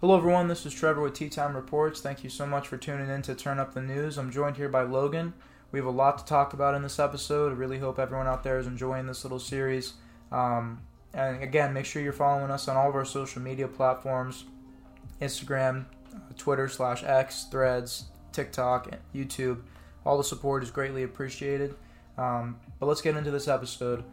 Hello, everyone. This is Trevor with Tea Time Reports. Thank you so much for tuning in to Turn Up the News. I'm joined here by Logan. We have a lot to talk about in this episode. I really hope everyone out there is enjoying this little series. Um, and again, make sure you're following us on all of our social media platforms Instagram, uh, Twitter slash X, Threads, TikTok, YouTube. All the support is greatly appreciated. Um, but let's get into this episode.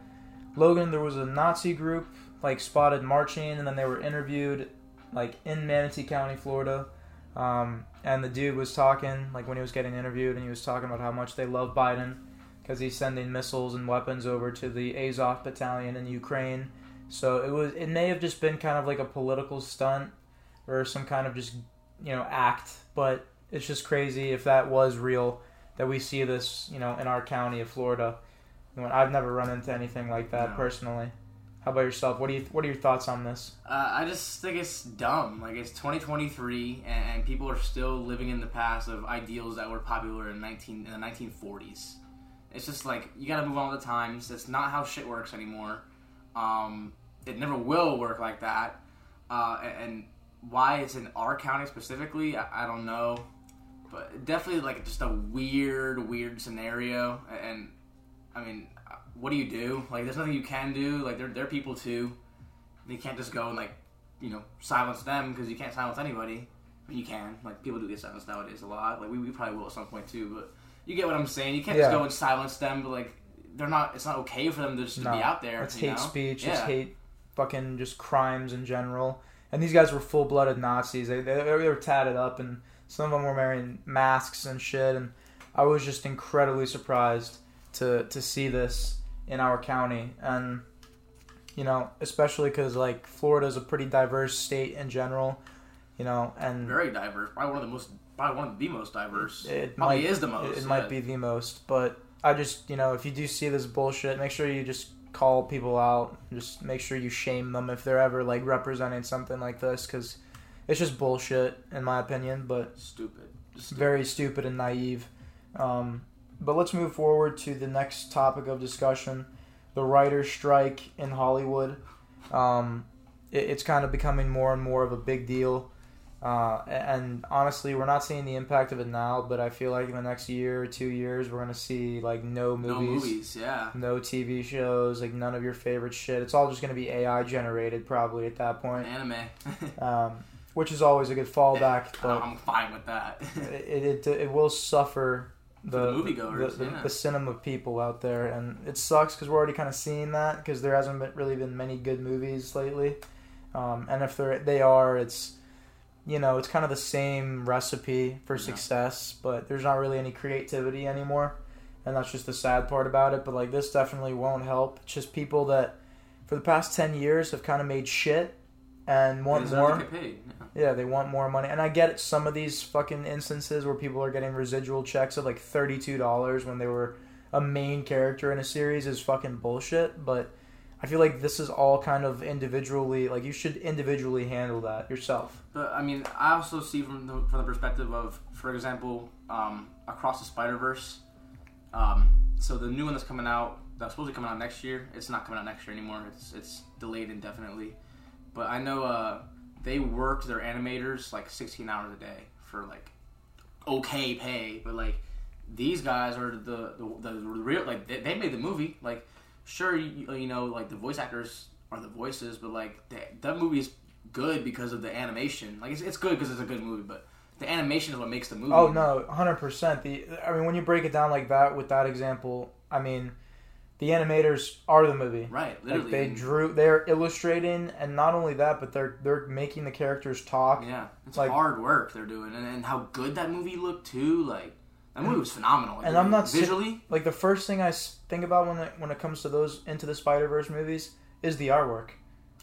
Logan, there was a Nazi group like spotted marching, and then they were interviewed like in Manatee County, Florida. Um, and the dude was talking like when he was getting interviewed, and he was talking about how much they love Biden because he's sending missiles and weapons over to the Azov battalion in Ukraine. So it was it may have just been kind of like a political stunt or some kind of just you know act, but it's just crazy if that was real that we see this you know in our county of Florida. I've never run into anything like that No. personally. How about yourself? What do you What are your thoughts on this? Uh, I just think it's dumb. Like it's 2023, and, and people are still living in the past of ideals that were popular in 19 in the 1940s. It's just like you got to move on with the times. It's not how shit works anymore. Um, it never will work like that. Uh, and, why it's in our county specifically, I, I don't know. But definitely like just a weird, weird scenario. And I mean, what do you do? Like, there's nothing you can do. Like, they're they're people too. You can't just go and like, you know, silence them because you can't silence anybody. I mean, you can. Like, people do get silenced nowadays a lot. Like, we, we probably will at some point too. But you get what I'm saying. You can't Yeah. just go and silence them. But like, they're not. It's not okay for them to just No, be out there. It's hate know? speech. Yeah. It's hate, fucking just crimes in general. And these guys were full blooded Nazis. They, they they were tatted up, and some of them were wearing masks and shit. And I was just incredibly surprised to to see this in our county, and you know, especially because like Florida is a pretty diverse state in general. You know, and Very diverse. Probably one of the most. Probably one of the most diverse. it probably might is the most. It, it yeah. might be the most, but I just you know if you do see this bullshit, make sure you just call people out. Just make sure you shame them if they're ever like representing something like this, because it's just bullshit in my opinion. But stupid. Stupid. very stupid and naive. Um, but let's move forward to the next topic of discussion: the writer's strike in Hollywood. Um, it, it's kind of becoming more and more of a big deal. Uh, and honestly, we're not seeing the impact of it now, but I feel like in the next year or two years, we're gonna see like no no movies, movies. Yeah. no TV shows, like none of your favorite shit. It's all just gonna be AI generated, probably at that point, Anime. um, which is always a good fallback. But I'm fine with that. it, it, it will suffer the, the moviegoers, the, the, yeah. the cinema people out there, and it sucks because we're already kind of seeing that because there hasn't been, really been many good movies lately, um, and if there they are, it's you know it's kind of the same recipe for Yeah. success, but there's not really any creativity anymore, and that's just the sad part about it. But like this definitely won't help. It's just people that for the past ten years have kind of made shit and want They more. Yeah. Yeah, they want more money, and I get it. Some of these fucking instances where people are getting residual checks of like thirty-two dollars when they were a main character in a series is fucking bullshit. But I feel like this is all kind of individually. Like you should individually handle that yourself. But I mean, I also see from the, from the perspective of, for example, um, across the Spider Verse. Um, so the new one that's coming out, that's supposed to be coming out next year. It's not coming out next year anymore. It's it's delayed indefinitely. But I know uh, they worked their animators like 16 hours a day for like okay pay. But like these guys are the the, the real like they, they made the movie. Like sure you, you know like the voice actors are the voices, but like that movie is good because of the animation. Like it's, it's good because it's a good movie, but the animation is what makes the movie. Oh no, hundred percent. The I mean, when you break it down like that with that example, I mean, the animators are the movie. Right, Like literally. they drew, they're illustrating, and not only that, but they're they're making the characters talk. yeah, it's like- hard work they're doing, and, and how good that movie looked too. Like that movie was phenomenal. and I'm not visually. Like the first thing I think about when it, when it comes to those into the Spider Verse movies is the artwork.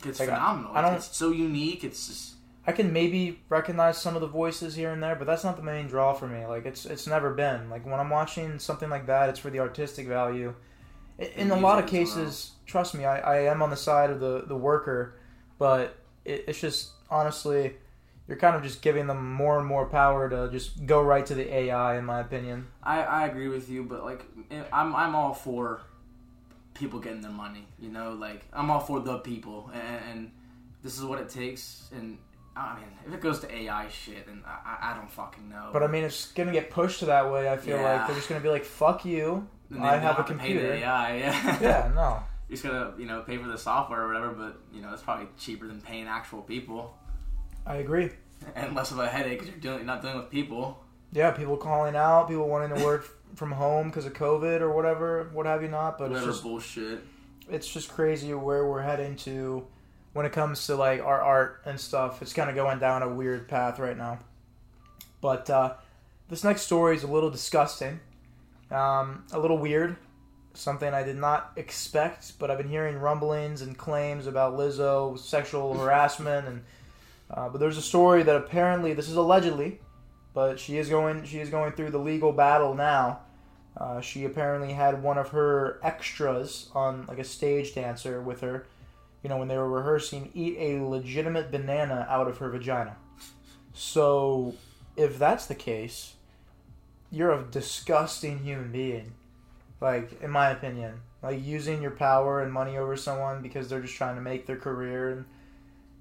It's like, I- phenomenal. I don't- It's so unique. It's just I can maybe recognize some of the voices here and there, but that's not the main draw for me. Like it's it's never been. Like when I'm watching something like that, it's for the artistic value. In a lot of as cases, trust me, I, I am on the side of the the worker, but it, it's just honestly, you're kind of just giving them more and more power to just go right to the AI, in my opinion. I, I agree with you, but like eh, I'm I'm all for people getting their money. You know, like I'm all for the people, and, and this is what it takes. And I mean, if it goes to AI shit, then I, I don't fucking know. But I mean, it's gonna get pushed to that way. I feel Yeah. like they're just gonna be like, "Fuck you." I have a to pay the computer. AI, yeah. Yeah, no. You're just gonna, you know, pay for the software or whatever, but you know, it's probably cheaper than paying actual people I agree. and less of a headache because you're dealing, you're not dealing with people. Yeah, people calling out, people wanting to work from home because of COVID or whatever, what have you not. But it's just bullshit. it's just crazy where we're heading to when it comes to like our art and stuff. It's kind of going down a weird path right now. But uh, this next story is a little disgusting, um, a little weird, something I did not expect. But I've been hearing rumblings and claims about Lizzo sexual harassment, and uh, but there's a story that apparently this is allegedly, but she is going she is going through the legal battle now. Uh, she apparently had one of her extras on like a stage dancer with her, you know, when they were rehearsing, eat a legitimate banana out of her vagina. So, if that's the case, you're a disgusting human being. Like, in my opinion, like using your power and money over someone because they're just trying to make their career and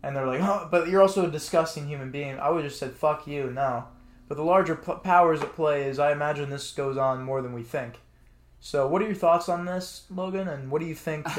and they're like, oh, but you're also a disgusting human being. I would have just said, fuck you, no. But the larger p- powers at play is, I imagine this goes on more than we think. So, what are your thoughts on this, Logan? And what do you think?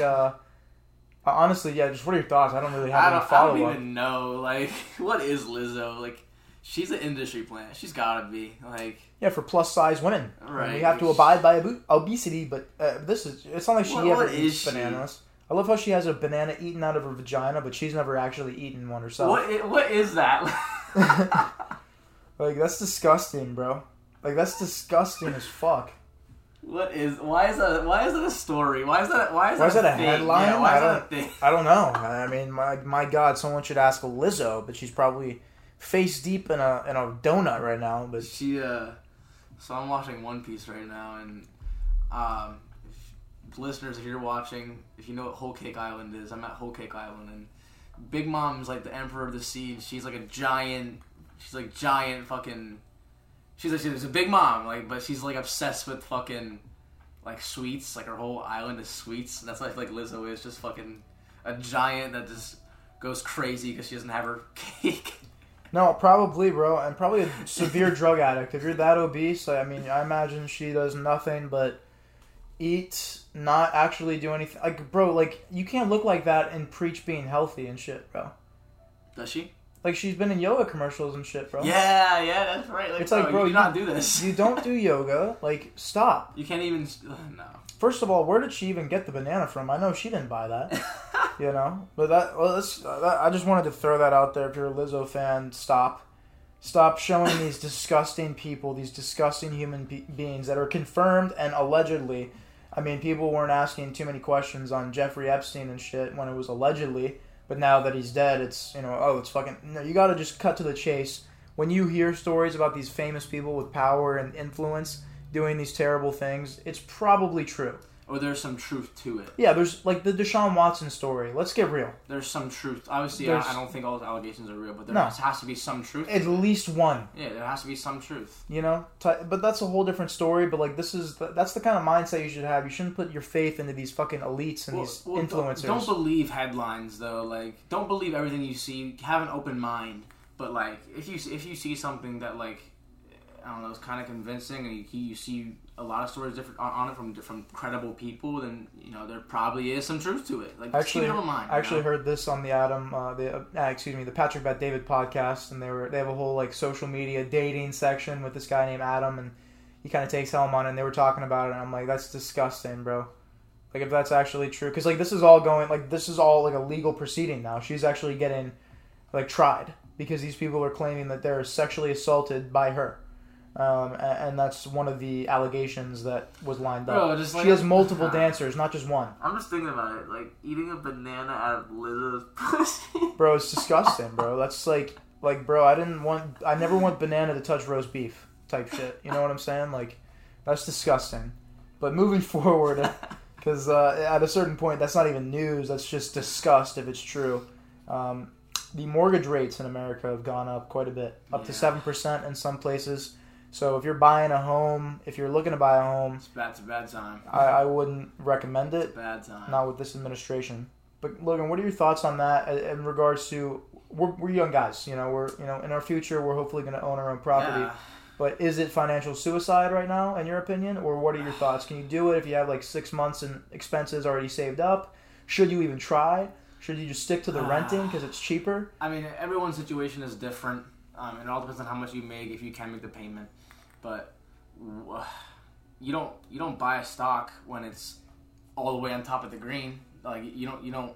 Uh, honestly, yeah, just what are your thoughts? I don't really have I any don't, I follow don't up. even know. Like, what is Lizzo? Like, she's an industry plant. She's gotta be. Like, Yeah, for plus size women, And Right. we have to abide by obe- obesity. But uh, this is—it's not like she ever is eats she? bananas. I love how she has a banana eaten out of her vagina, but she's never actually eaten one herself. What what is that? Like that's disgusting, bro. Like that's disgusting as fuck. what is? Why is that? Why is that a story? Why is that? Why is Why that, is that a thing? headline? Yeah, why I is that a don't- thing? I don't know. I mean, my my God, someone should ask Lizzo, but she's probably face deep in a in a donut right now. But She uh so I'm watching One Piece right now and um if, listeners if you're watching, if you know what Whole Cake Island is, I'm at Whole Cake Island and Big Mom's like the emperor of the sea she's like a giant she's like giant fucking she's like she's a big mom, like but she's like obsessed with fucking like sweets, like her whole island is sweets. And that's feel like Lizzo is, just fucking a giant that just goes crazy because she doesn't have her cake. No, probably, bro, and probably a severe drug addict. If you're that obese, I mean, I imagine she does nothing but eat, not actually do anything. Like, bro, like you can't look like that and preach being healthy and shit, bro. Does she? Like she's been in yoga commercials and shit, bro. Yeah, yeah, that's right. Like, It's like, bro, you you- not do this. You don't do yoga. Like, stop. You can't even. no. First of all, where did she even get the banana from? I know she didn't buy that. you know, but that well, that's, that, I just wanted to throw that out there. If you're a Lizzo fan, stop, stop showing these disgusting people, these disgusting human be- beings that are confirmed and allegedly. I mean, people weren't asking too many questions on Jeffrey Epstein and shit when it was allegedly, but now that he's dead, it's you know, oh, it's fucking. No, you got to just cut to the chase. When you hear stories about these famous people with power and influence doing these terrible things, it's probably true. Or there's some truth to it. Yeah, there's like the Deshaun Watson story. Let's get real. There's some truth. Obviously, There's- I, I don't think all the allegations are real, but there No. has, has to be some truth. At least one, yeah, there has to be some truth. you know. T- But that's a whole different story. But like, this is the, that's the kind of mindset you should have. You shouldn't put your faith into these fucking elites and Well- these well, don't- influencers. Don't, believe headlines though. Like, don't believe everything you see. Have an open mind. But like, if you if you see something that like, I don't know, is kind of convincing, and you, you see a lot of stories different on, on it from from credible people, then you know there probably is some truth to it. Like, Actually- keep an open mind. I actually know? heard this on the Adam, uh, the uh, excuse me, the Patrick Bet David podcast, and they were they have a whole like social media dating section with this guy named Adam, and he kind of takes helm on and They were talking about it, and I'm like, that's disgusting, bro. Like if that's actually true, because like this is all going like this is all like a legal proceeding now. She's actually getting like tried because these people are claiming that they're sexually assaulted by her. Um, a- and, that's one of the allegations that was lined up. Bro, just like she has multiple dancers, not just one. I'm just thinking about it, like eating a banana out of Lizzo's pussy. Bro, it's disgusting, bro. That's like, like, bro, I didn't want, I never want banana to touch roast beef type shit. You know what I'm saying? Like, that's disgusting. But moving forward, because uh, at a certain point, that's not even news. That's just disgust if it's true. Um, the mortgage rates in America have gone up quite a bit, up to seven percent in some places. So if you're buying a home, if you're looking to buy a home, It's bad. It's a bad time. I, I wouldn't recommend it Bad time. not with this administration. But Logan, what are your thoughts on that uh, in regards to we're, we're young guys. You know, we're you know in our future we're hopefully going to own our own property. Yeah. But is it financial suicide right now, in your opinion, or what are your thoughts? Can you do it if you have like six months in expenses already saved up? Should you even try? Should you just stick to the renting because it's cheaper? I mean, everyone's situation is different, um, and it all depends on how much you make if you can make the payment. But w- you don't you don't buy a stock when it's all the way on top of the green. Like you don't you don't.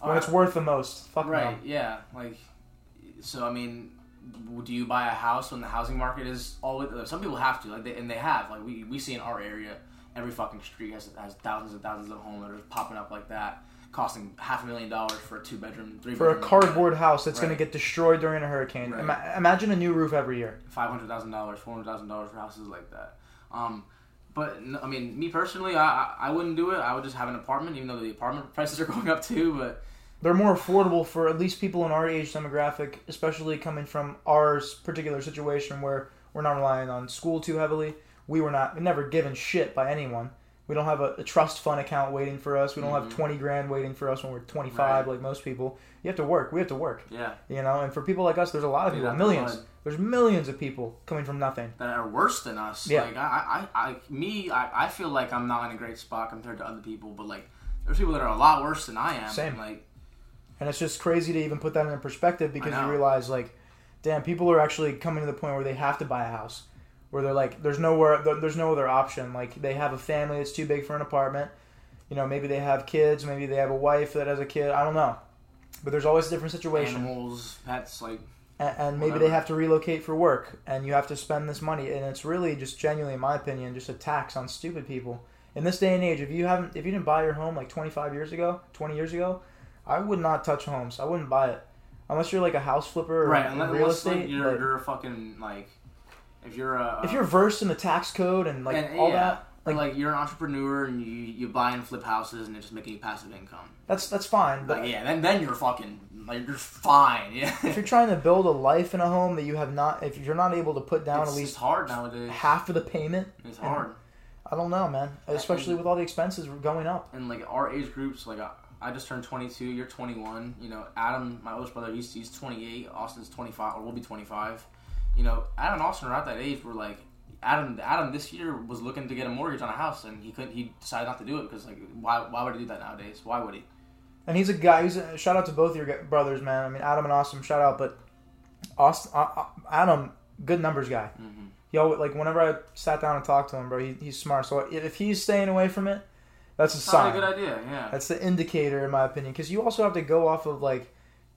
When it's worth the most. Fuck right, no. yeah. Like so, I mean, do you buy a house when the housing market is all? Some people have to, like, they, and they have. Like we we see in our area, every fucking street has has thousands and thousands of homeowners popping up like that, costing half a million dollars for a two bedroom, three For a bedroom, cardboard house that's going to get destroyed during a hurricane. Right. Ima- imagine a new roof every year. five hundred thousand dollars, four hundred thousand dollars for houses like that. Um, but I mean, me personally, I, I I wouldn't do it. I would just have an apartment, even though the apartment prices are going up too. But They're more affordable for at least people in our age demographic, especially coming from our particular situation where we're not relying on school too heavily. We were not never given shit by anyone. We don't have a, a trust fund account waiting for us. We don't have Mhm. 20 grand waiting for us when we're 25 Right. like most people. You have to work. We have to work. yeah, You know, and for people like us, there's a lot of people, millions. There's millions of people coming from nothing. that are worse than us. Yeah. Like I, I, I me, I, I feel like I'm not in a great spot compared to other people. But like, there's people that are a lot worse than I am. Same. Like, And it's just crazy to even put that in perspective because you realize, like, damn, people are actually coming to the point where they have to buy a house, where they're like, there's nowhere, there's no other option. Like, they have a family that's too big for an apartment. You know, maybe they have kids, maybe they have a wife that has a kid. I don't know, but there's always a different situation, animals, pets, like and, and maybe Whatever. they have to relocate for work, and you have to spend this money, and it's really just genuinely, in my opinion, just a tax on stupid people. In this day and age, if you haven't, if you didn't buy your home like 25 years ago, 20 years ago, I would not touch homes. I wouldn't buy it unless you're like a house flipper or right, unless, real unless, like, estate. you're, but you're a fucking like, if you're a if you're versed in the tax code and like and, all yeah, that, like, like- you're an entrepreneur and you you buy and flip houses and it's just making you passive income. that's that's fine. But Like yeah, then then you're fucking like you're fine. Yeah, if you're trying to build a life in a home that you have not, if you're not able to put down it's, at it's least hard nowadays. half of the payment, It's hard. I don't know, man. Especially with all the expenses going up. and like our age groups, like I, I just turned 22, you're 21. You know, Adam, my oldest brother, he's, he's 28. Austin's 25, or will be 25. You know, Adam and Austin are at that age where like Adam, Adam this year was looking to get a mortgage on a house, and he couldn't. He decided not to do it because like why why would he do that nowadays? Why would he? And he's a guy. He's a, shout out to both your brothers, man. I mean, Adam and Austin, shout out. But Austin, uh, uh, Adam, good numbers guy. hmm He always, like whenever I sat down and talked to him, bro, he, he's smart. So if he's staying away from it, that's a not sign. a good idea. Yeah. That's the indicator, in my opinion, because you also have to go off of like,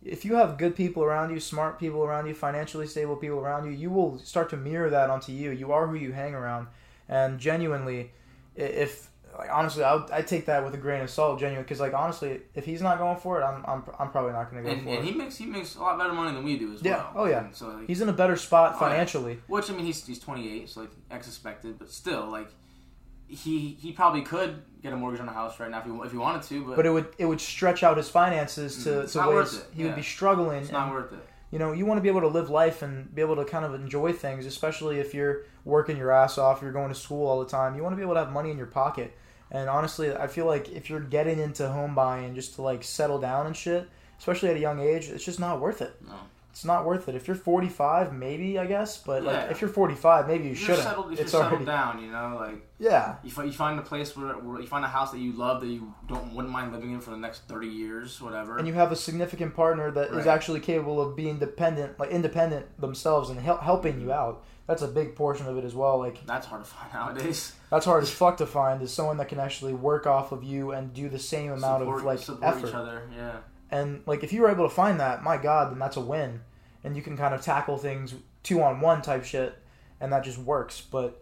if you have good people around you, smart people around you, financially stable people around you, you will start to mirror that onto you. You are who you hang around, and genuinely, if like honestly, I would I take that with a grain of salt, genuine, because like honestly, if he's not going for it, I'm I'm, I'm probably not going to go And, for and it. he makes he makes a lot better money than we do as Yeah. well. Oh, yeah. And so like, he's in a better spot Oh, financially. Which I mean, he's he's 28, so like ex expected, but still, like he he probably could get a mortgage on a house right now if you if he wanted to, but, But it would it would stretch out his finances to, Mm, it's to ways he would be struggling. it's not and- worth it. you know, you want to be able to live life and be able to kind of enjoy things, especially if you're working your ass off, you're going to school all the time. You want to be able to have money in your pocket. And honestly, I feel like if you're getting into home buying just to like settle down and shit, especially at a young age, it's just not worth it. No. It's not worth it. If you're 45, maybe I guess, but like if you're 45, maybe you shouldn't. settled, if it's you're already settled down, you know, like yeah. you find, you find a place where, where you find a house that you love that you don't wouldn't mind living in for the next 30 years, whatever. And you have a significant partner that is Right. actually capable of being dependent, like independent themselves and hel- helping you mm-hmm. out. That's a big portion of it as well. Like That's hard to find nowadays. That's hard as fuck to find is someone that can actually work off of you and do the same amount support, of like support effort. each other. Yeah. And like if you were able to find that, my god, then that's a win. And you can kind of tackle things two on one type shit and that just works. But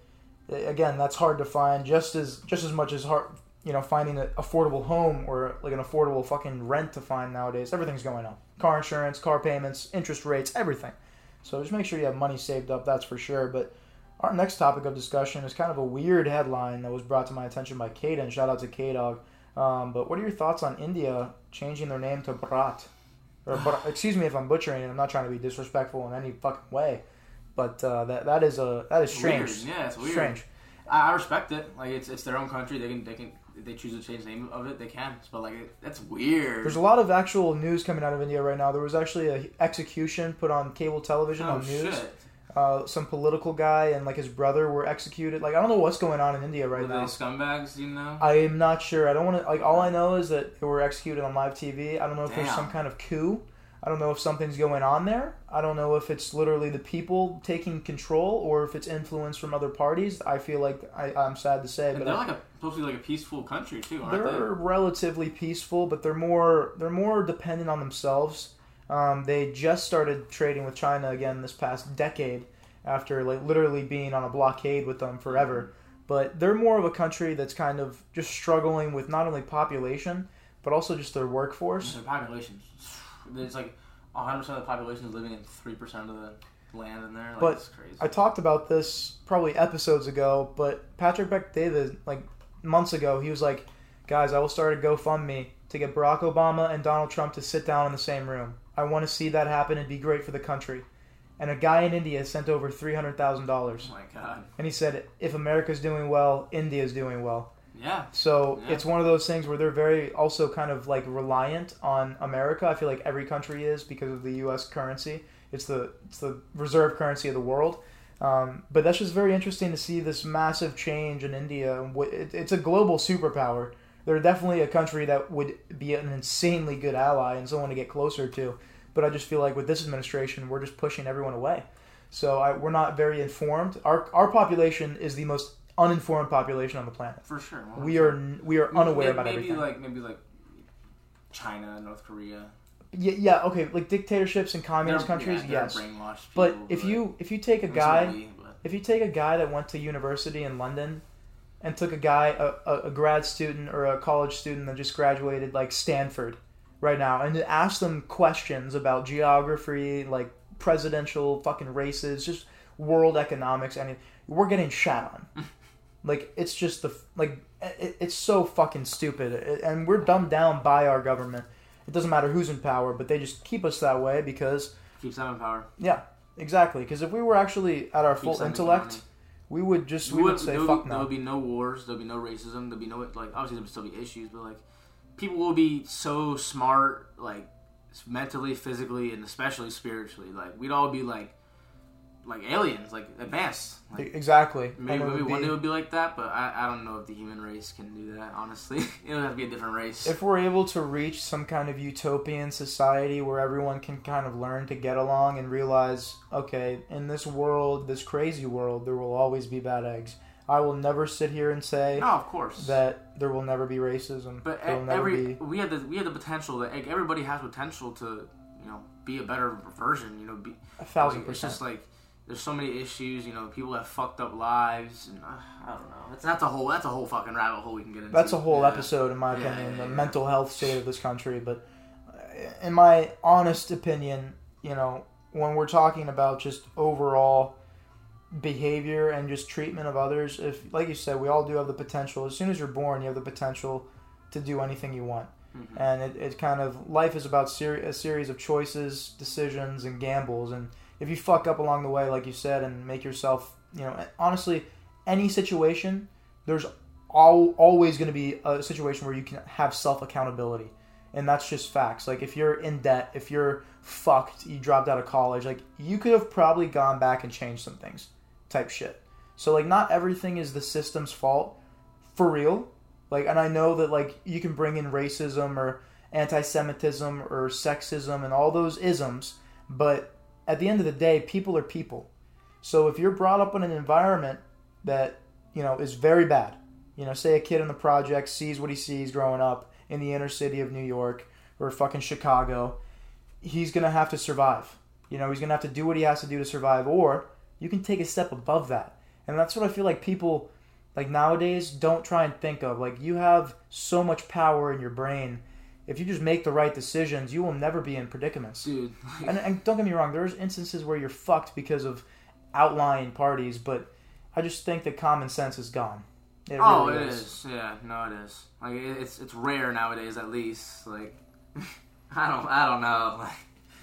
again, that's hard to find just as just as much as hard you know, finding an affordable home or like an affordable fucking rent to find nowadays. Everything's going up. Car insurance, car payments, interest rates, everything. So just make sure you have money saved up, that's for sure. But our next topic of discussion is kind of a weird headline that was brought to my attention by Kaden. Shout out to K Dog. Um, but what are your thoughts on India changing their name to Bharat? Or, Bhar- excuse me if I'm butchering it. I'm not trying to be disrespectful in any fucking way. But uh, that that is a that is strange. Weird. Yeah, it's weird. Strange. I, I respect it. Like it's it's their own country. They can they can they choose to change the name of it, they can. But like, it, that's weird. There's a lot of actual news coming out of India right now. There was actually a execution put on cable television oh on news. shit! Uh, some political guy and like his brother were executed. Like I don't know what's going on in India right now. scumbags? You know? I am not sure. I don't want to like. All I know is that they were executed on live TV. I don't know if there's some kind of coup. I don't know if something's going on there. I don't know if it's literally the people taking control or if it's influence from other parties. I feel like I, I'm sad to say, And but they're I- like a supposed to be like a peaceful country too, aren't they're relatively peaceful, but they're more they're more dependent on themselves. Um, they just started trading with China again this past decade after like literally being on a blockade with them forever. But they're more of a country that's kind of just struggling with not only population but also just their workforce. Their population. It's like 100 percent of the population is living in three percent of the land in there. Like, But it's crazy. I talked about this probably episodes ago, but Patrick Bet David, like months ago, he was like, "Guys, I will start a GoFundMe to get Barack Obama and Donald Trump to sit down in the same room. I want to see that happen. It'd be great for the country." And a guy in India sent over three hundred thousand dollars, oh my god. and he said, "If America's doing well, India's doing well." Yeah. So Yeah. it's one of those things where they're very also kind of like reliant on America. I feel like every country is because of the U.S. currency. It's the it's the reserve currency of the world. Um, but that's just very interesting to see this massive change in India. It's a global superpower. They're definitely a country that would be an insanely good ally and someone to get closer to. But I just feel like with this administration, we're just pushing everyone away. So I, we're not very informed. Our our population is the most uninformed population on the planet. For sure. We are we are unaware maybe, about maybe everything. like maybe like China, North Korea. yeah, yeah, okay, like dictatorships and communist They're- countries, yeah, yes. brainwashed But people, if you if you take a guy if you take a guy that went to university in London and took a guy a, a, grad student or a college student that just graduated like Stanford right now and asked them questions about geography, like presidential fucking races, just world economics, and we're getting shat on. like it's just the like it, it's so fucking stupid, and we're dumbed down by our government. It doesn't matter who's in power, but they just keep us that way because keeps them in power. Yeah, exactly. Because if we were actually at our Keeps full intellect. We would just We we would would- say there would fuck be, There no. would be no wars. There'll be no racism. There'll be no like. Obviously, there would still be issues, but like, people will be so smart, like mentally, physically, and especially spiritually. Like, we'd all be like, like aliens, like advanced. Like, Exactly. Maybe maybe one be- day it would be like that, but I, I don't know if the human race can do that. Honestly, it would have to be a different race. if we're able to reach some kind of utopian society where everyone can kind of learn to get along and realize, okay, in this world, this crazy world, there will always be bad eggs. I will never sit here and say no, of course. that there will never be racism. But there will never every be. we had the we had the potential that like, everybody has potential to you know be a better version. You know, be A thousand like, It's just like there's so many issues. You know, people have fucked up lives, and uh, I don't know. That's that's a whole that's a whole fucking rabbit hole we can get into. That's a whole Yeah. episode, in my Yeah, opinion, yeah, the yeah. mental health state of this country. But uh, in my honest opinion, you know, when we're talking about just overall behavior and just treatment of others, if, like you said, we all do have the potential. As soon as you're born, you have the potential to do anything you want. Mhm. And it, it kind of, life is about ser- a series of choices, decisions, and gambles. And if you fuck up along the way, like you said, and make yourself, you know, honestly, any situation, there's al- always going to be a situation where you can have self accountability. And that's just facts. Like, if you're in debt, if you're fucked, you dropped out of college, like, you could have probably gone back and changed some things, type shit. So, like, not everything is the system's fault, for real. Like, and I know that, like, you can bring in racism or anti Semitism or sexism and all those isms, but at the end of the day, people are people. So if you're brought up in an environment that, you know, is very bad, you know, say a kid in the project sees what he sees growing up in the inner city of New York or fucking Chicago, he's going to have to survive. You know, he's going to have to do what he has to do to survive, or you can take a step above that. And that's what I feel like people, like nowadays, don't try and think of. Like, you have so much power in your brain. If you just make the right decisions, you will never be in predicaments. dude. Like, And, and don't get me wrong, there's instances where you're fucked because of outlying parties, but I just think that common sense is gone. It oh, really it is. Yeah, no, it is. Like it's it's rare nowadays, at least. Like I don't I don't know. Like,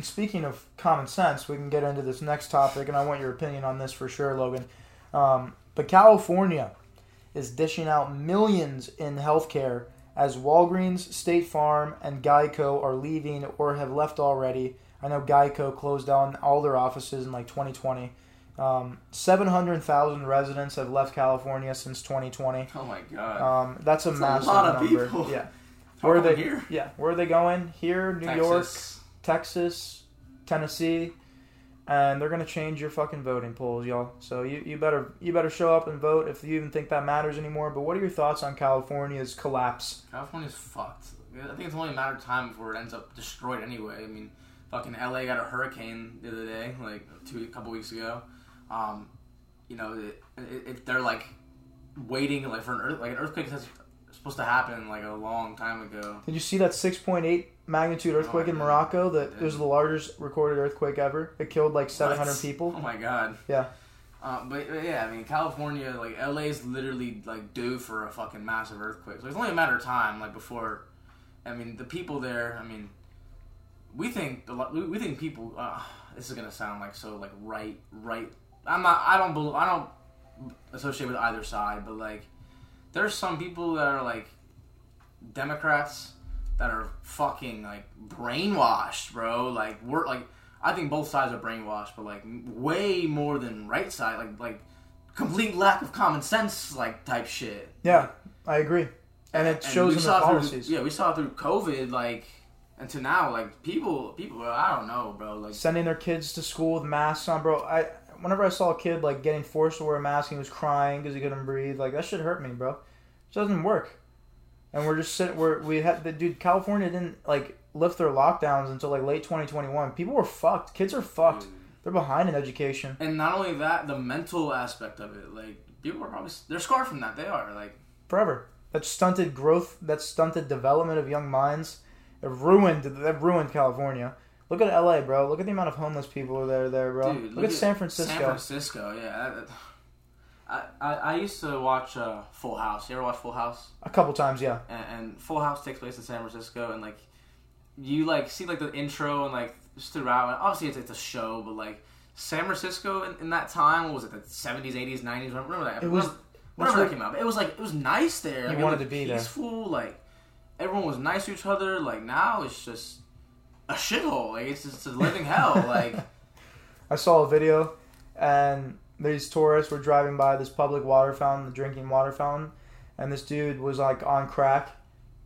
Speaking of common sense, we can get into this next topic, and I want your opinion on this for sure, Logan. Um, but California is dishing out millions in healthcare as Walgreens, State Farm, and Geico are leaving or have left already. I know Geico closed down all their offices in like 2020. Um, 700,000 residents have left California since 2020. Oh my god. Um, that's a That's a massive lot of number. people. Yeah. How Where are they? here? Yeah. Where are they going? Here, New York, Texas. Texas, Tennessee, and they're gonna change your fucking voting polls, y'all. So you, you better you better show up and vote if you even think that matters anymore. But what are your thoughts on California's collapse? California's fucked. I think it's only a matter of time before it ends up destroyed anyway. I mean, fucking LA got a hurricane the other day, like two a couple weeks ago. Um, you know, it, it, it, they're like waiting like for an earth, like an earthquake that's supposed to happen like a long time ago. Did you see that 6.8 magnitude earthquake I in. Morocco? That it was the largest recorded earthquake ever. It killed like 700 What? people. Oh my god. Yeah. Uh, but, but yeah, I mean, California, like LA is literally like due for a fucking massive earthquake. So it's only a matter of time, like before. I mean, the people there. I mean, we think the we think people. Uh, this is gonna sound like so like right, right. I'm not. I don't. Believe, I don't associate with either side, but like, there's some people that are like Democrats that are fucking like brainwashed, bro. Like we're like I think both sides are brainwashed, but like way more than right side, like like complete lack of common sense, like type shit. Yeah, I agree. And it shows we in the saw through- policies. yeah, we saw through COVID, like, and to now, like people, people, I don't know, bro. Like, sending their kids to school with masks on, bro. I whenever I saw a kid like getting forced to wear a mask and he was crying because he couldn't breathe, like that shit hurt me, bro. It doesn't work. And we're just sitting. We're we had the dude. California didn't like lift their lockdowns until like late 2021. People were fucked. Kids are fucked. They're behind in education. and not only that, the mental aspect of it, like people are probably they're scarred from that. They are like, forever. That stunted growth, that stunted development of young minds, it ruined. That ruined California. Look at L.A., bro. Look at the amount of homeless people are there, there, bro. dude, look, at, San Francisco. San Francisco, yeah. I, I, I used to watch uh, Full House. You ever watch Full House? A couple times, yeah. and, and Full House takes place in San Francisco, and like you like see like the intro and like just throughout, and obviously it's, it's a show, but like San Francisco in, in that time what was it the seventies, eighties, nineties? Remember that? It was- that's that came out, it was like it was nice there. Like, it wanted was to be there. peaceful. Like everyone was nice to each other. Like now it's just a shithole. Like it's just a living hell. Like I saw a video, and these tourists were driving by this public water fountain, the drinking water fountain, and this dude was like on crack,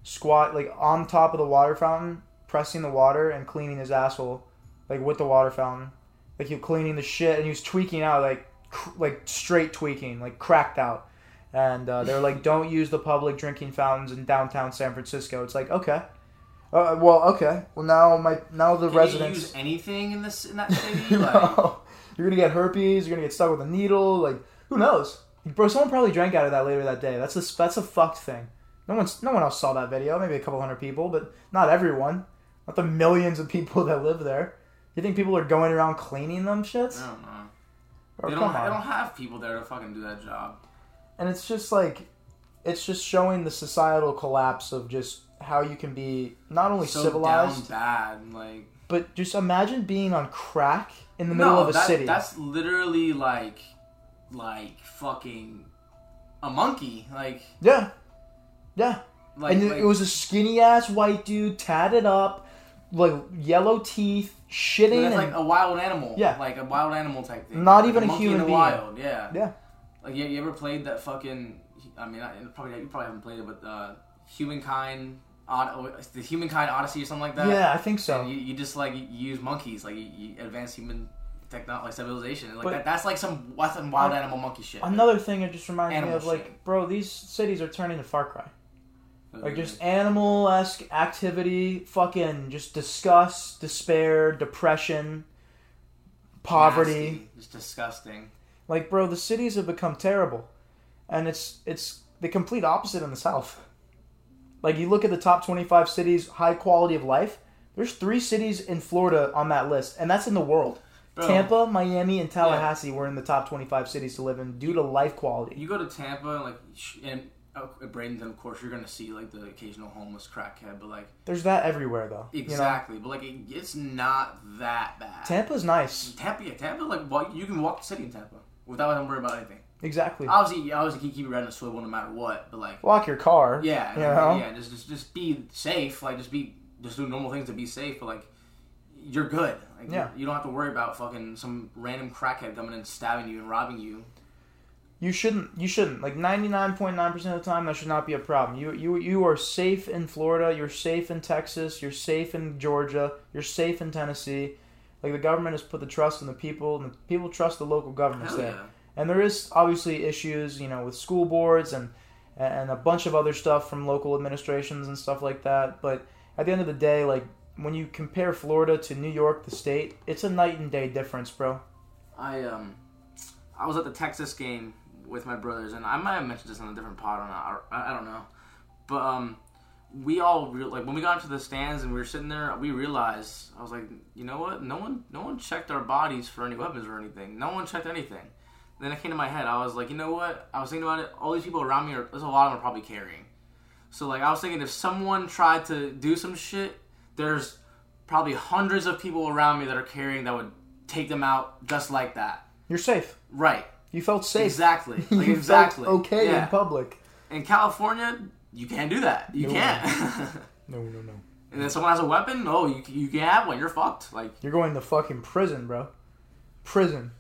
squat like on top of the water fountain, pressing the water and cleaning his asshole, like with the water fountain, like he was cleaning the shit, and he was tweaking out like cr- like straight tweaking, like cracked out. And uh, they're like, "Don't use the public drinking fountains in downtown San Francisco." It's like, okay, uh, well, okay, well now my now the can residents you use anything in this in that city? Like no. You're gonna get herpes. You're gonna get stuck with a needle. Like who knows, bro? Someone probably drank out of that later that day. That's a that's a fucked thing. No one's no one else saw that video. Maybe a couple hundred people, but not everyone. Not the millions of people that live there. You think people are going around cleaning them shits? I don't know. Bro, They don't, they don't have people there to fucking do that job. And it's just like, it's just showing the societal collapse of just how you can be not only so civilized, down bad. Like but just imagine being on crack in the middle no, of a that- city. That's literally like, like fucking a monkey. Like, Yeah, yeah. like, and it- like it was a skinny ass white dude, tatted up, like yellow teeth, shitting, that's and like a wild animal. Yeah. like a wild animal type thing. Not Like even a monkey human in the being. wild. Yeah, Yeah. Like you, you ever played that fucking? I mean, I, probably you probably haven't played it, but uh, humankind. Oh, the humankind odyssey or something like that. yeah, I think so. You, you just like you use monkeys, like you, you advance human technology, like civilization. Like that, that's like some that's some wild An- animal monkey shit. Another thing it just reminds me Animal of, like, bro, these cities are turning to Far Cry. Like just animal esque activity, fucking just disgust, despair, depression, poverty. Nasty. It's disgusting. Like, bro, the cities have become terrible, and it's it's the complete opposite in the South. Like, you look at the top twenty-five cities, high quality of life. There's three cities in Florida on that list, and that's in the world. Bro, Tampa, Miami, and Tallahassee were in the top twenty-five cities to live in due to life quality. You go to Tampa, and like, and at Bradenton, of course, you're gonna see like the occasional homeless crackhead, but like There's that everywhere, though. You know? exactly, but like it, it's not that bad. Tampa's nice. Tampa, yeah, Tampa, like well, you can walk the city in Tampa without having to worry about anything. Exactly. Obviously, obviously, keep your head on a swivel no matter what. But like, Lock your car. yeah, You know? yeah, just, just just be safe. Like, just be just do normal things to be safe. But like, you're good. Like, Yeah. you don't have to worry about fucking some random crackhead coming and stabbing you and robbing you. You shouldn't. You shouldn't. Like ninety nine point nine percent of the time, that should not be a problem. You you you are safe in Florida. You're safe in Texas. You're safe in Georgia. You're safe in Tennessee. Like the government has put the trust in the people, and the people trust the local governments Hell there. yeah. And there is obviously issues, you know, with school boards and and a bunch of other stuff from local administrations and stuff like that. But at the end of the day, like when you compare Florida to New York, the state, it's a night and day difference, bro. I um, I was at the Texas game with my brothers, and I might have mentioned this on a different pod or not. I, don't know, but um, we all re- like when we got into the stands and we were sitting there, we realized I was like, you know what? No one, no one checked our bodies for any weapons or anything. No one checked anything. Then it came to my head. I was like, you know what? I was thinking about it. All these people around me are. There's a lot of them are probably carrying. So like I was thinking, if someone tried to do some shit, there's probably hundreds of people around me that are carrying that would take them out just like that. You're safe. Right. You felt safe. Exactly. you Like, exactly. felt okay Yeah. in public. In California, you can't do that. You No. can't. No, no, no. and then someone has a weapon. Oh, you you can't have one. You're fucked. Like You're going to fucking prison, bro. Prison.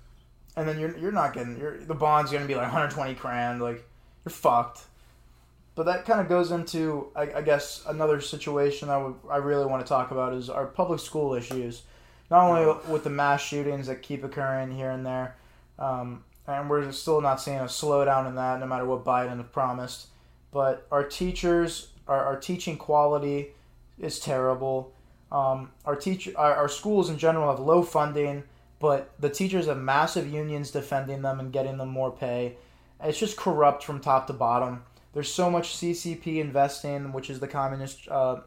And then you're you're not getting you're, the bond's gonna be like 120 grand. Like you're fucked. But that kind of goes into I, I guess another situation I would I really want to talk about is our public school issues. Not only with the mass shootings that keep occurring here and there, um, and we're still not seeing a slowdown in that, no matter what Biden has promised. But our teachers, our, our teaching quality is terrible. Um, our teacher, our, our schools in general have low funding, but the teachers have massive unions defending them and getting them more pay. It's just corrupt from top to bottom. There's so much CCP investing, which is the communist, uh,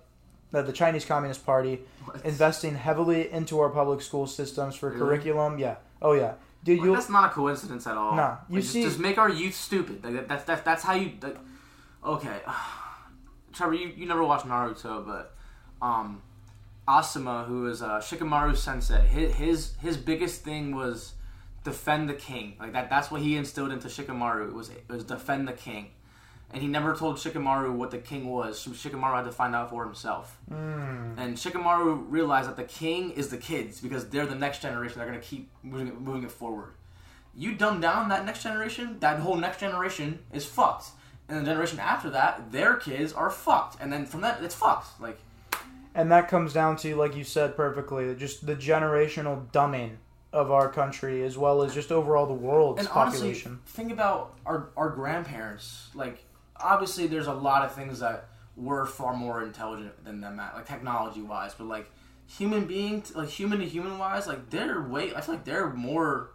the, the Chinese Communist Party, investing heavily into our public school systems for Really? curriculum. Yeah. Oh yeah, dude. Like, You that's not a coincidence at all. Nah, you Like, just, see- just make our youth stupid. Like, that's that's that's how you. Like, okay, Trevor, you, you never watched Naruto, but um, Asuma, who is uh, Shikamaru Sensei, his, his his biggest thing was defend the king. Like that. That's what he instilled into Shikamaru. It was it was defend the king. And he never told Shikamaru what the king was. Shikamaru had to find out for himself. Mm. And Shikamaru realized that the king is the kids because they're the next generation. They're gonna keep moving it, moving it forward. You dumb down that next generation, that whole next generation is fucked. And the generation after that, their kids are fucked. And then from that, it's fucked. Like, And that comes down to, like you said perfectly, just the generational dumbing of our country as well as just overall the world's and honestly, population. think about our our grandparents. Like, obviously, there's a lot of things that we're far more intelligent than them at, like technology wise. But like, human being, like human to human wise, like they're way. I feel like they're more.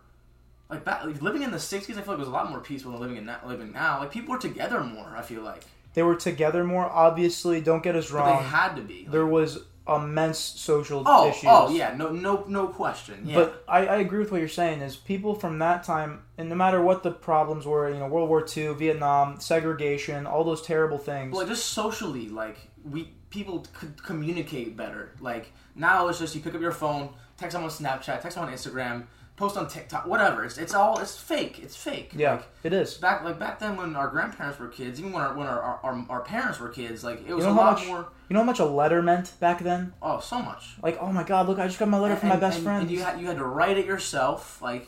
Like back, like living in the '60s, I feel like it was a lot more peaceful than living in na- living now. Like people were together more. I feel like, They were together more. Obviously, don't get us but wrong. they had to be. There was immense social oh, oh issues. oh yeah, no, no, no question. Yeah, But I, I agree with what you're saying. Is people from that time, and no matter what the problems were, you know, World War II, Vietnam, segregation, all those terrible things. Well, just socially, like we people could communicate better. Like now, it's just you pick up your phone, text someone on Snapchat, text someone on Instagram, post on TikTok, whatever. It's it's all it's fake. It's fake. yeah, Like, it is. back like back then when our grandparents were kids, even when our when our our, our, parents were kids, like it You was know a lot much? more. You know how much a letter meant back then? Oh, so much. Like, oh my God, look, I just got my letter from my best and, friend. And you had you had to write it yourself. Like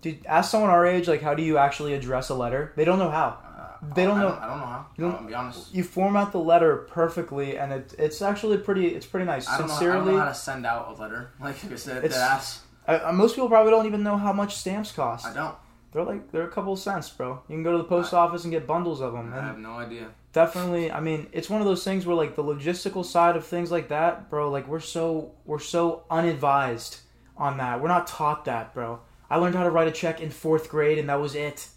Dude, ask someone our age, like, how do you actually address a letter? They don't know how. uh, They don't I know- I don't know how. you don't- I'll be honest. You format the letter perfectly, and it, it's actually pretty. It's pretty nice. I don't, know, I Sincerely, don't know how to send out a letter. Like I said, It's- that ass. I, I- most people probably don't even know how much stamps cost. I don't. They're like they're a couple of cents, bro. You can go to the post office and get bundles of them. I have no idea. definitely, I mean, it's one of those things where like the logistical side of things like that, bro. Like we're so we're so unadvised on that. We're not taught that, bro. I learned how to write a check in fourth grade, and that was it.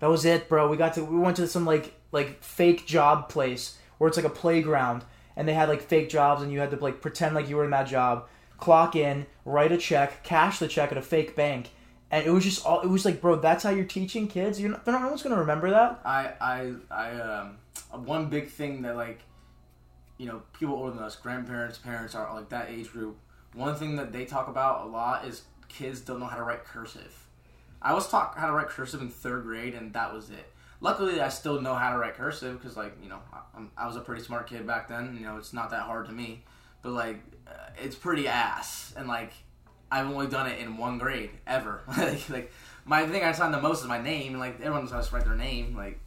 That was it, bro. We got to we went to some like like fake job place where it's like a playground, and they had like fake jobs, and you had to like pretend like you were in that job, clock in, write a check, cash the check at a fake bank, and it was just all. It was like, bro, that's how you're teaching kids. You're not, they're not, no one's gonna remember that. I I I um one big thing that like you know people older than us, grandparents, parents are like that age group. One thing that they talk about a lot is kids don't know how to write cursive. I was taught how to write cursive in third grade, and that was it. Luckily, I still know how to write cursive because, like, you know, I, I was a pretty smart kid back then. You know, it's not that hard to me, but like, Uh, it's pretty ass, and like, I've only done it in one grade ever. like, like, my thing I signed the most is my name, and like, everyone knows how to write their name. Like,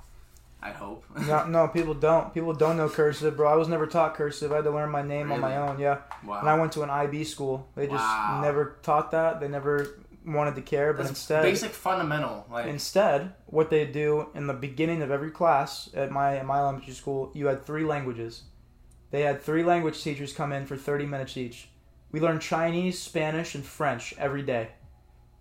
I hope. no, no, people don't. People don't know cursive, bro. I was never taught cursive. I had to learn my name on my own. Yeah, Wow. and I went to an IB school. They just Wow. never taught that. They never wanted to care. But That's instead, basic fundamental. Like, Instead, what they do in the beginning of every class at my at my elementary school, you had three languages. They had three language teachers come in for 30 minutes each. We learned Chinese, Spanish, and French every day.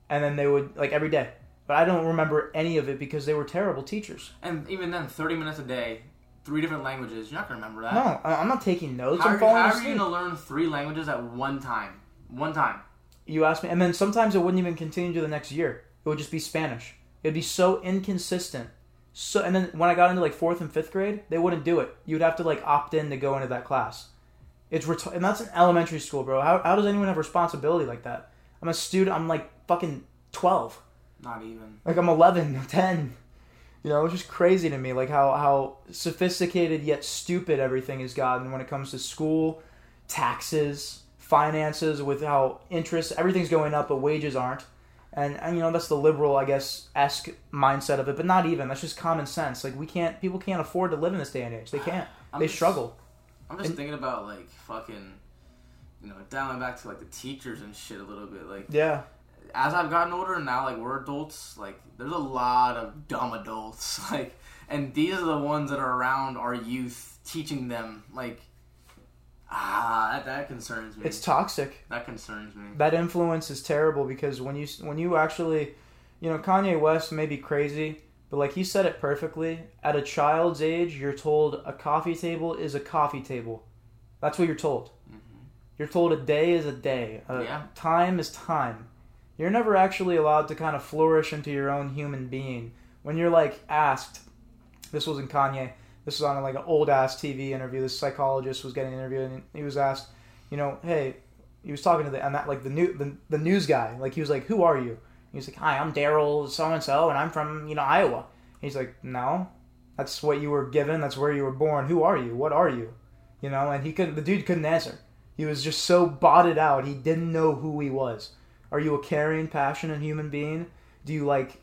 And then they would like every day. But I don't remember any of it because they were terrible teachers. and even then, thirty minutes a day, three different languages. You're not gonna remember that. No, I- I'm not taking notes. How, I'm are, falling how are you gonna learn three languages at one time? One time. You asked me, and then sometimes it wouldn't even continue to the next year. It would just be Spanish. It'd be so inconsistent. So, and then when I got into like fourth and fifth grade, they wouldn't do it. You'd have to like opt in to go into that class. It's ret- and that's an elementary school, bro. How, how does anyone have responsibility like that? I'm a student. I'm like fucking twelve. Not even. Like I'm 11, 10. You know, it's just crazy to me, like how how sophisticated yet stupid everything has gotten when it comes to school, taxes, finances, with how interest, everything's going up, but wages aren't. And, and you know that's the liberal, I guess, esque mindset of it, but not even. That's just common sense. Like we can't, people can't afford to live in this day and age. They can't. I'm they just- struggle. I'm just And- thinking about like fucking, you know, dialing back to like the teachers and shit a little bit. Like Yeah, as I've gotten older and now like we're adults, like there's a lot of dumb adults. Like, and these are the ones that are around our youth, teaching them. Like, ah, that, that concerns me. it's toxic. that concerns me. that influence is terrible because when you when you actually you know Kanye West may be crazy but like he said it perfectly at a child's age you're told a coffee table is a coffee table that's what you're told you're told a day is a day a Yeah. time is time you're never actually allowed to kind of flourish into your own human being when you're like asked this wasn't Kanye this was on like an old ass TV interview. This psychologist was getting interviewed and he was asked you know hey he was talking to the and that like the new the, the news guy. Like he was like who are you? He was like hi i'm daryl so and so and i'm from you know iowa. He's like no that's what you were given. That's where you were born. Who are you? What are you? You know and he couldn't the dude couldn't answer. He was just so botted out he didn't know who he was. Are you a caring passionate human being? Do you like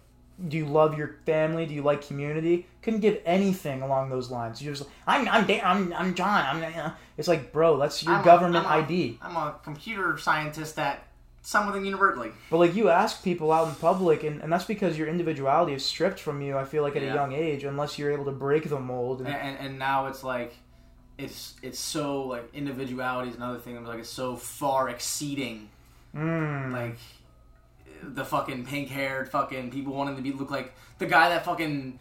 do you love your family do you like community couldn't give anything along those lines You're just i'm i'm Dan- i'm, I'm john i'm uh, it's like bro that's your I'm government I'm a- id I'm a computer scientist at Something University. But like you ask people out in public, and, and that's because your individuality is stripped from you. I feel like at Yeah. a young age, unless you're able to break the mold. and, And, and, and now it's like it's it's so like individuality is another thing I'm like it's so far exceeding mm, like the fucking pink haired fucking people wanting to be look like the guy that fucking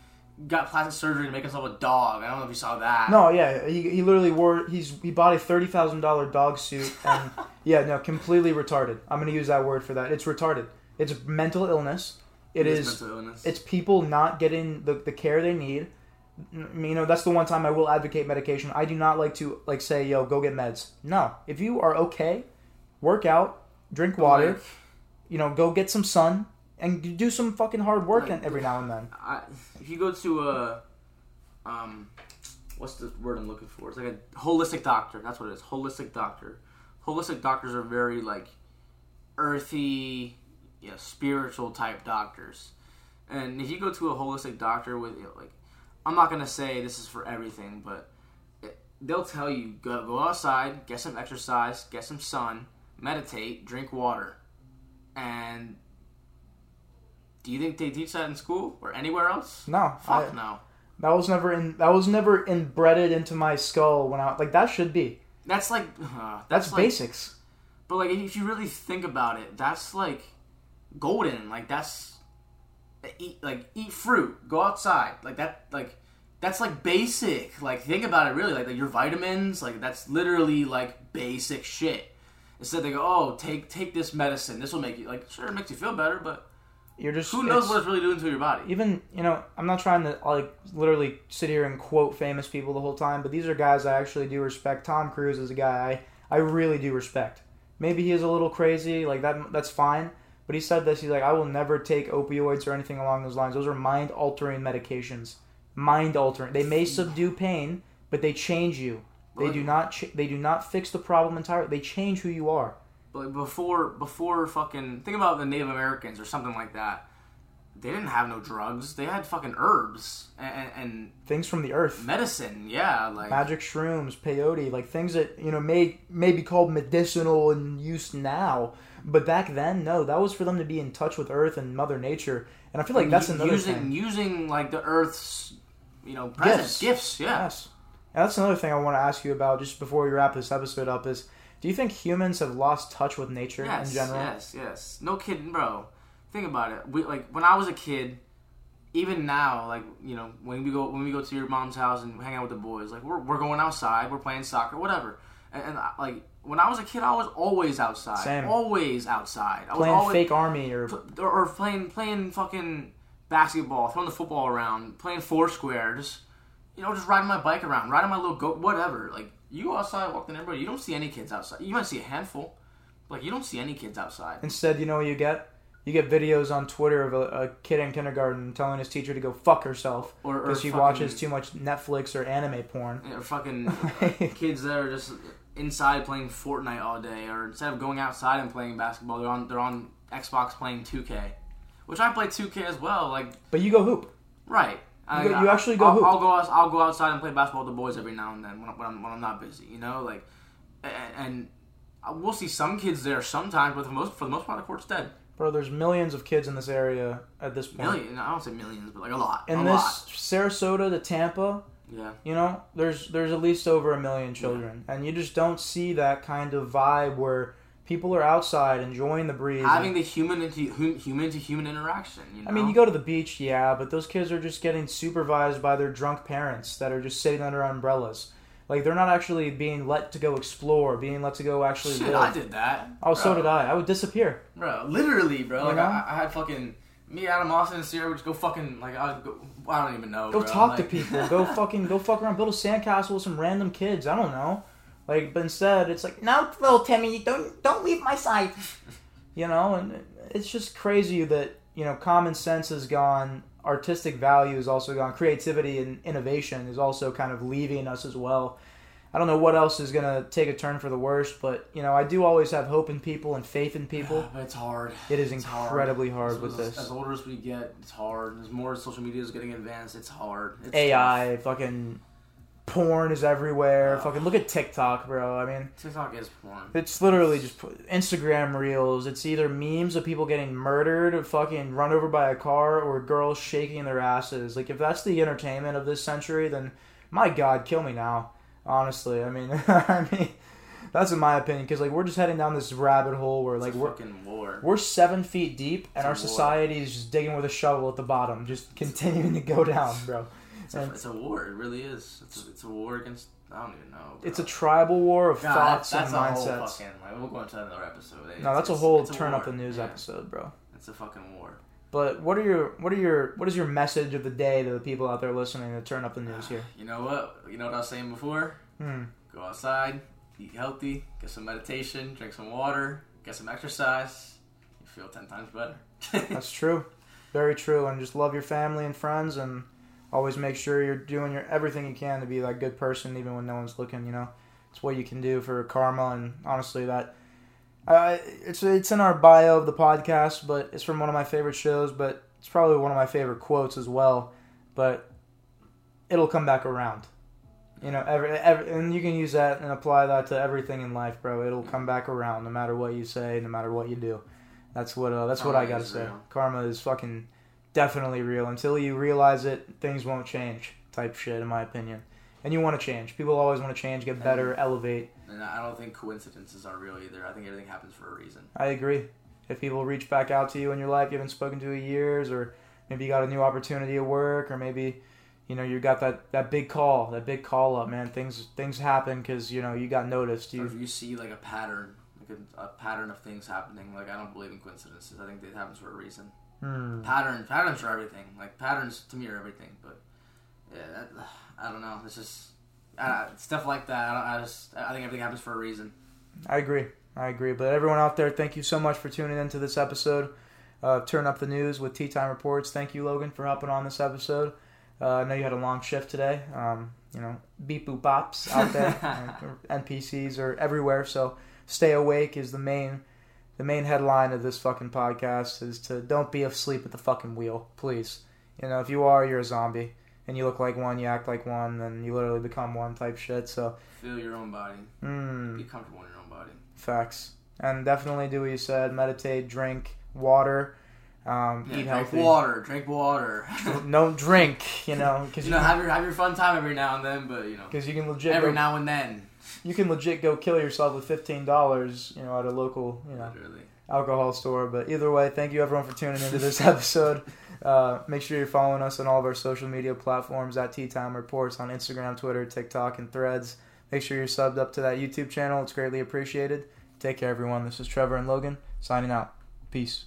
got plastic surgery to make himself a dog. I don't know if you saw that. no, yeah, he, he literally wore he's he bought a thirty thousand dollar dog suit, and yeah, no, completely retarded. I'm gonna use that word for that. It's retarded. It's mental illness. It is. mental illness. It's people not getting the, the care they need. Mm, you know, that's the one time I will advocate medication. I do not like to like say, "Yo, go get meds." No, if you are okay, work out, drink water. Like, you know, go get some sun and do some fucking hard work Like- every now and then. I, if you go to a um what's the word I'm looking for? It's like a holistic doctor. That's what it is. Holistic doctor. Holistic doctors are very like earthy, you know, spiritual type doctors. And if you go to a holistic doctor with you know, like I'm not gonna say this is for everything, but it, they'll tell you go go outside, get some exercise, get some sun, meditate, drink water, and do you think they teach that in school or anywhere else? No, Fuck I, no. that was never in. That was never inbredded into my skull when I like that should be. That's like uh, That's, that's, like, basics. But like, if you really think about it, that's like golden. Like that's eat like eat fruit, go outside. Like that. Like that's like basic. Like think about it really. Like, like your vitamins. Like that's literally like basic shit. Instead they go, oh, take take this medicine. This will make you like sure it makes you feel better, but You're just who knows what it's really doing to your body? even you know I'm not trying to like literally sit here and quote famous people the whole time, but these are guys I actually do respect. Tom Cruise is a guy I I really do respect. Maybe he is a little crazy, like that that's fine, but But he said this. He's like, I will never take opioids or anything along those lines. Those are mind altering medications. Mind altering. They may subdue pain, but they change you. They do not. Ch- they do not fix the problem entirely. They change who you are. But before, before fucking think about the Native Americans or something like that. They didn't have no drugs. They had fucking herbs and, and, Things from the earth. medicine. Yeah, like magic shrooms, peyote, like things that you know may may be called medicinal in use now, but back then, no, that was for them to be in touch with Earth and Mother Nature, and I feel like that's another using thing. using like the Earth's, you know, presents, gifts. yeah. Yes, and that's another thing I want to ask you about just before we wrap this episode up is. Do you think humans have lost touch with nature Yes, in general? yes, yes. No kidding, bro. Think about it. We like when I was a kid. Even now, like you know, when we go when we go to your mom's house and hang out with the boys, like we're, we're going outside, we're playing soccer, whatever. And, and I- like when I was a kid, I was always outside, Same. always outside. I was Playing always, fake army or or, or playing playing fucking basketball, throwing the football around, playing four just you know, just riding my bike around, riding my little goat, whatever. Like you go outside, walk the neighborhood, you don't see any kids outside. You might see a handful, like you don't see any kids outside. instead, you know what you get? You get videos on Twitter of a, a kid in kindergarten telling his teacher to go fuck herself or because she fucking- watches too much Netflix or anime porn. Or fucking kids that are just inside playing Fortnite all day, or instead of going outside and playing basketball, they're on they're on Xbox playing 2K, which I play 2K as well. Like But you go hoop. right, I, go- you actually go I'll. I'll go I'll go outside and play basketball with the boys every now and then when, when I'm when I'm not busy. You know, like a- and. We'll see some kids there sometimes, but for the most for the most part, the court's dead. Bro, there's millions of kids in this area at this point. Million, I don't say millions, but like a lot. In a this lot. Sarasota to Tampa, Yeah. you know, there's there's at least over a million children, and you just don't see that kind of vibe where people are outside enjoying the breeze. Having the human into human to human interaction. You know? I mean, you go to the beach, yeah, but those kids are just getting supervised by their drunk parents that are just sitting under umbrellas. Like they're not actually being let to go explore, being let to go actually Shit, live. I did that. Oh, so did I. I would disappear. Bro, literally, bro. Like? I, I had fucking me, Adam Austin, and Sierra would just go fucking like I would go. I don't even know. Go bro. talk to people. Go fucking go fuck around. Build a sandcastle with some random kids. I don't know. Like, but instead, it's like, no, little Timmy, don't don't leave my side. You know, and it's just crazy that you know common sense is gone, artistic value is also gone, creativity and innovation is also kind of leaving us as well. I don't know what else is gonna take a turn for the worst, but you know, I do always have hope in people and faith in people. But it's hard. It is It's incredibly hard As- with as, this. As older as we get, it's hard. As more social media is getting advanced, it's hard. It's AI, fucking porn is everywhere. Oh. Fucking look at TikTok, bro. I mean. TikTok is porn. It's literally just Instagram reels. It's either memes of people getting murdered, or fucking run over by a car, or girls shaking their asses. Like if that's the entertainment of this century, then my God, kill me now. Honestly, I mean, I mean, that's in my opinion because like we're just heading down this rabbit hole where like we're fucking war. we're seven feet deep and our war. society is just digging with a shovel at the bottom, just continuing to go down, bro. It's a, it's a war. It really is. It's a, it's a war against. I don't even know. Bro. It's a tribal war of God, thoughts that's, and that's a mindsets. whole fucking. Like, we'll go into another episode. It's, no, that's a whole turn up the news Yeah. episode, bro. It's a fucking war. But what are your what are your what is your message of the day to the people out there listening to turn up the news here? You know what? You know what I was saying before? Hmm. Go outside, eat healthy, get some meditation, drink some water, get some exercise. You feel ten times better. That's true, very true, and just love your family and friends, and always make sure you're doing your everything you can to be that good person, even when no one's looking. You know, it's what you can do for karma, and honestly, that uh, it's it's in our bio of the podcast, but it's from one of my favorite shows, but it's probably one of my favorite quotes as well. But it'll come back around. You know, every, every and you can use that and apply that to everything in life, bro. It'll come back around no matter what you say, no matter what you do. That's what uh, that's what I gotta say. real. Karma is fucking definitely real. Until you realize it, things won't change. Type shit, in my opinion. And you want to change. People always want to change, get better, elevate. and I don't think coincidences are real either. I think everything happens for a reason. I agree. If people reach back out to you in your life you haven't spoken to in years, or maybe you got a new opportunity at work, or maybe you know you got that, that big call, that big call up, man. Things things happen because you know you got noticed. Or if You you see like a pattern, like a, a pattern of things happening, like I don't believe in coincidences. I think it happens for a reason. Hmm. Pattern, patterns are everything. Like patterns to me are everything. But yeah, that, I don't know. It's just uh, stuff like that. I, don't, I just I think everything happens for a reason. I agree. I agree. But everyone out there, thank you so much for tuning into this episode. Uh, Turn up the news with Tea Time Reports. Thank you, Logan, for hopping on this episode. Uh, I know you had a long shift today. Um, you know, beep boop bops out there, NPCs are everywhere. So stay awake is the main, the main headline of this fucking podcast is to don't be asleep at the fucking wheel, please. You know, if you are, you're a zombie, and you look like one, you act like one, then you literally become one type shit. So, Feel your own body. mm, Be comfortable in your own body. facts, and definitely do what you said: meditate, drink water, um, Yeah, eat drink healthy. water. Drink water. No drink, you know, because you know, have your have your fun time every now and then, but you know, because you can legit every now and then. You can legit go kill yourself with fifteen dollars, you know, at a local, you know, Literally. alcohol store. But either way, thank you everyone for tuning into this episode. Uh, make sure you're following us on all of our social media platforms at Tea Time Reports on Instagram, Twitter, TikTok, and Threads. Make sure you're subbed up to that YouTube channel. It's greatly appreciated. Take care, everyone. This is Trevor and Logan signing out. Peace.